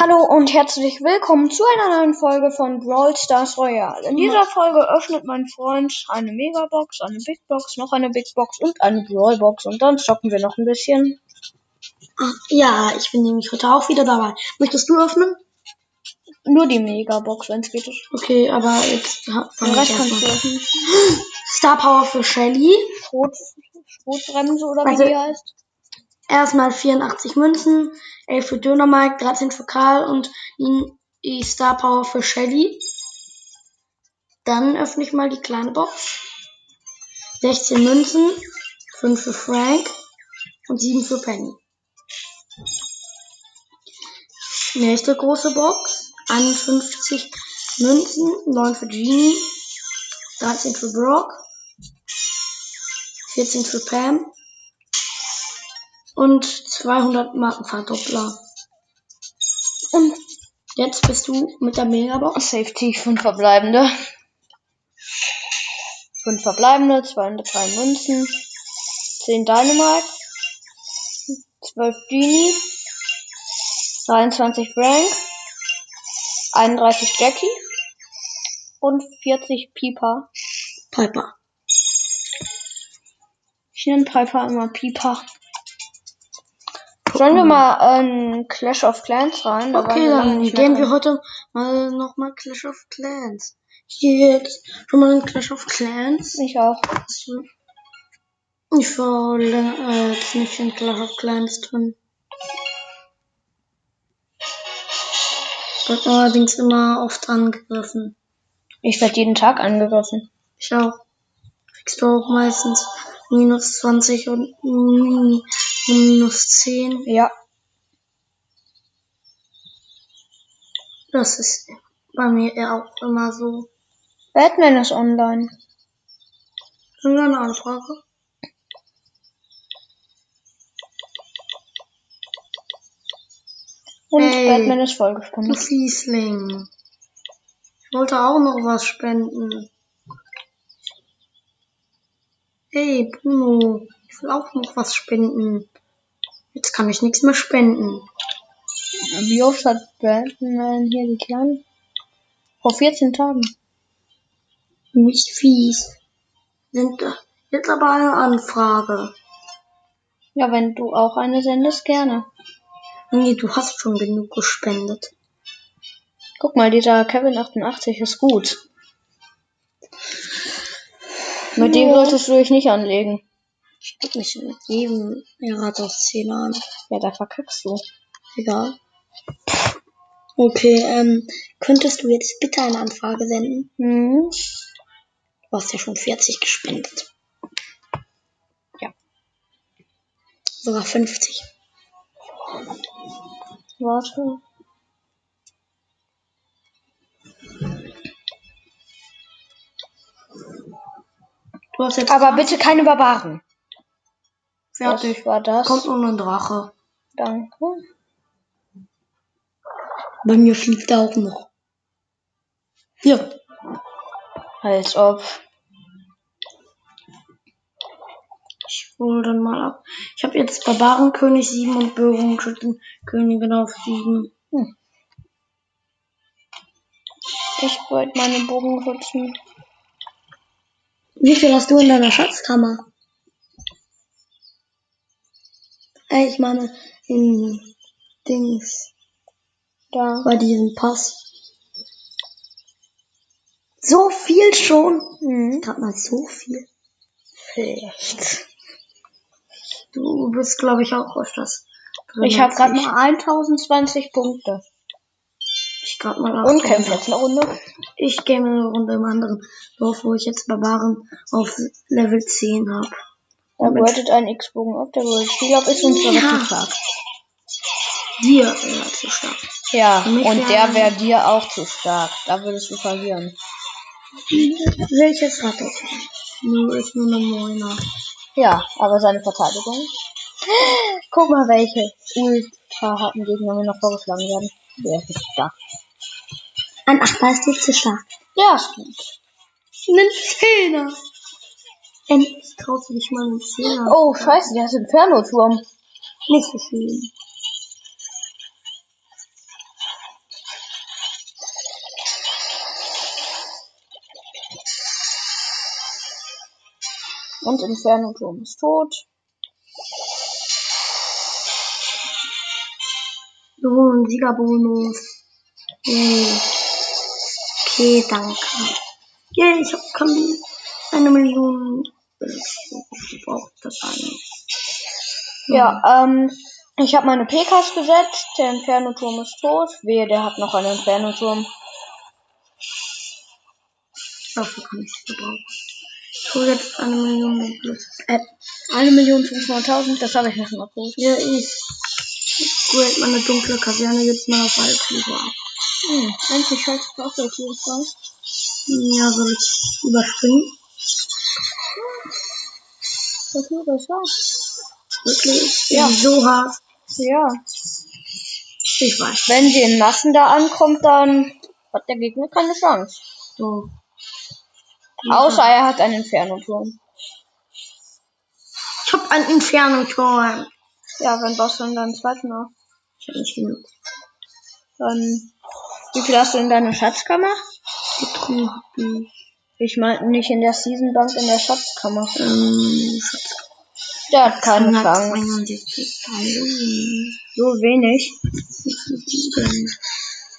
Hallo und herzlich willkommen zu einer neuen Folge von Brawl Stars Royale. In dieser Folge öffnet mein Freund eine Megabox, eine Big Box, noch eine Big Box und eine Brawl Box und dann zocken wir noch ein bisschen. Ja, ich bin nämlich heute auch wieder dabei. Möchtest du öffnen? Nur die Megabox, wenn es geht. Okay, aber jetzt ha- Den fang Rest ich kannst du erstmal. öffnen. Star Power für Shelly. Schrot, Schrotbremse oder wie Also- die heißt. Erstmal 84 Münzen, 11 für Dönermike, 13 für Karl und die Star Power für Shelly. Dann öffne ich mal die kleine Box. 16 Münzen, 5 für Frank und 7 für Penny. Nächste große Box. 51 Münzen, 9 für Genie, 13 für Brock, 14 für Pam und 200 Markenverdoppler. Und Jetzt bist du mit der Megabox. Safety, 5 verbleibende. 5 verbleibende, 203 Münzen, 10 Dynamite, 12 Genie, 23 Frank, 31 Jackie und 40 Piper. Piper. Ich nenne Piper immer Piper. Sollen wir mal ein Clash of Clans rein? Da Okay, dann gehen wir heute mal nochmal Clash of Clans. Ich gehe jetzt schon mal in Clash of Clans. Ich auch. Ich war äh, jetzt nicht in Clash of Clans drin. Ich wird allerdings immer oft angegriffen. Ich werde jeden Tag angegriffen. Ich auch. Kriegst du auch meistens minus 20 und mm, minus 10. Ja. Das ist bei mir auch immer so. Batman ist online. Haben wir eine Anfrage? Und Hey. Batman ist Du vollgespannt. Fiesling. Ich wollte auch noch was spenden. Hey, Bruno. Ich will auch noch was spenden. Jetzt kann ich nichts mehr spenden. Wie oft hat Batman hier die Kleinen? Vor 14 Tagen. Nicht fies. Sind jetzt aber eine Anfrage. Ja, wenn du auch eine sendest, gerne. Nee, du hast schon genug gespendet. Guck mal, dieser Kevin 88 ist gut. Mit dem solltest du dich nicht anlegen. Ich guck mich mit jedem Rat aus 10 an. Ja, da verkackst du. Egal. Okay, ähm, könntest du jetzt bitte eine Anfrage senden? Hm. Du hast ja schon 40 gespendet. Ja. Sogar 50. Warte. Du hast jetzt Aber bitte keine Barbaren. Fertig. Was war das? Kommt nur ein Drache. Danke. Bei mir fliegt er auch noch. Hier. Als ob. Ich hole dann mal ab. Ich habe jetzt Barbarenkönig 7 und Bürgerkönigin auf 7. Ich wollte meine Bogen rutschen. Wie viel hast du in deiner Schatzkammer? Ich meine, in Dings, Da. bei diesem Pass. So viel schon? Mhm. Gerade mal so viel. Vielleicht. Du bist, glaube ich, auch öfters drin. Ich habe gerade mal 1020 Punkte. Ich gerade mal Und 800. kämpfe jetzt eine Runde. Ich game eine Runde im anderen Dorf, wo ich jetzt Barbaren auf Level 10 habe. Da wortet ein X-Bogen auf der World. Ich glaube, ist uns Ja. relativ stark. Dir wäre zu stark. Ja, und der wäre dir auch zu stark. Da würdest du verlieren. Welches hat das? Nur ist nur eine Moiner. Ja, aber seine Verteidigung. Guck mal, welche ultra harten Gegner mir noch vorgeschlagen werden. Der ist nicht stark. Ein Achter ist nicht zu stark. Ja, gut. Ein Zehner. Endlich traut sich dich mal in Zähne. Oh, scheiße, der hat Inferno-Turm. Nicht so schön. Und Inferno-Turm ist tot. So, ein Siegerbonus. Hm. Okay, danke. Yeah, ich hab eine Million ich brauche das eigentlich. Ja, ähm, ich habe meine PKs gesetzt. Der Inferno-Turm ist tot. Wehe, der hat noch einen Inferno-Turm. Dafür kann ich gebrauchen. Ich hole jetzt eine Million. Äh, eine Million fünfhunderttausend, das habe ich nicht mal gut. Ja, ich. Gut, meine dunkle Kaserne jetzt mal auf Valkyrie ab. Hm, endlich schaut es auf der frei. Ja, soll ich überspringen? Das ist das war. Wirklich? Ja. So hart. Ja. Ich weiß. Wenn sie in Massen da ankommt, dann hat der Gegner keine Chance. So. Außer er hat einen Inferno-Turm. Ich hab ein Inferno-Tor. Ja, wenn Boss dann dann zweiten noch. Ich hab nicht genug. Dann, wie viel hast du in deiner Schatzkammer? Ich. Ich meine nicht in der Season Bank, in der Schatzkammer. Ähm, Schatz. Der hat keine Chance. 162.000. So wenig.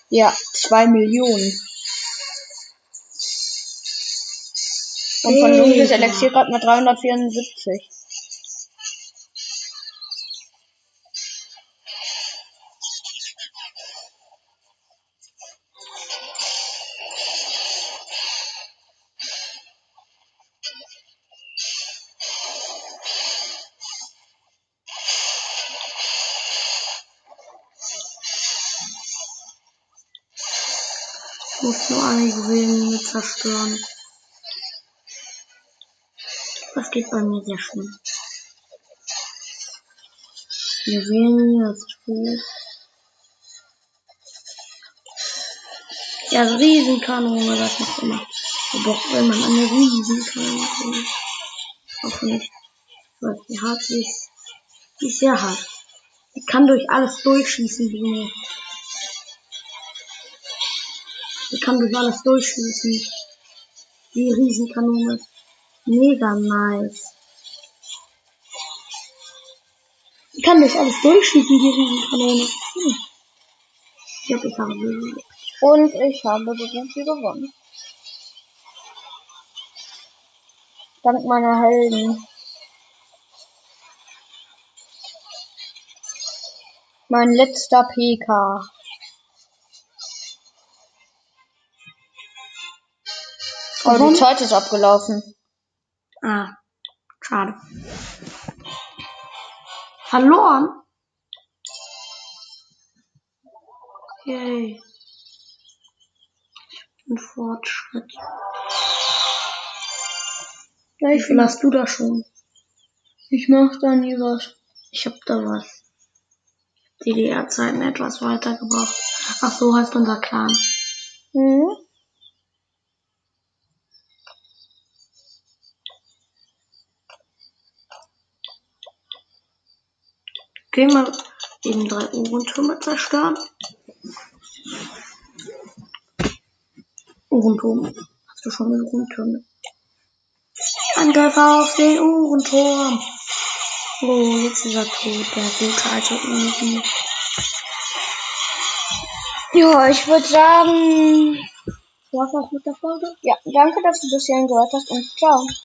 Ja, zwei Millionen. Und von dunkles Elixier gerade mal 374. Ich muss nur eine Juwelen zerstören. Das geht bei mir sehr schnell. Juwelen ist gut. Ja, Riesenkanone, das noch immer. Auch wenn man eine Riesenkanone. Auch nicht. Weil die hart ist. Die ist sehr hart. Die kann durch alles durchschießen, Bruno. Die kann durch alles durchschießen. Die Riesenkanone ist mega nice. Die kann durch alles durchschießen, die Riesenkanone. Hm. Ich hab ich habe sie. Und ich habe wie gewonnen. Dank meiner Helden. Mein letzter PK. Oh, die? Zeit ist abgelaufen. Ah, schade. Verloren? Yay. Ein Fortschritt. Ja, Wie ich, viel hast du da schon? ich mach da nie was. Ich hab da was. DDR-Zeiten etwas weitergebracht. Ach so heißt unser Clan. Mhm. Geh mal eben drei Uhrentürme zerstören. Uhrenturm. Hast du schon einen Uhrentürme? Angreifer auf den Uhrenturm. Oh, jetzt ist er tot, der gute alte Uhren. Ja, ich würde sagen, das war's mit der Folge. Ja, danke, dass du bis hierhin gehört hast und ciao.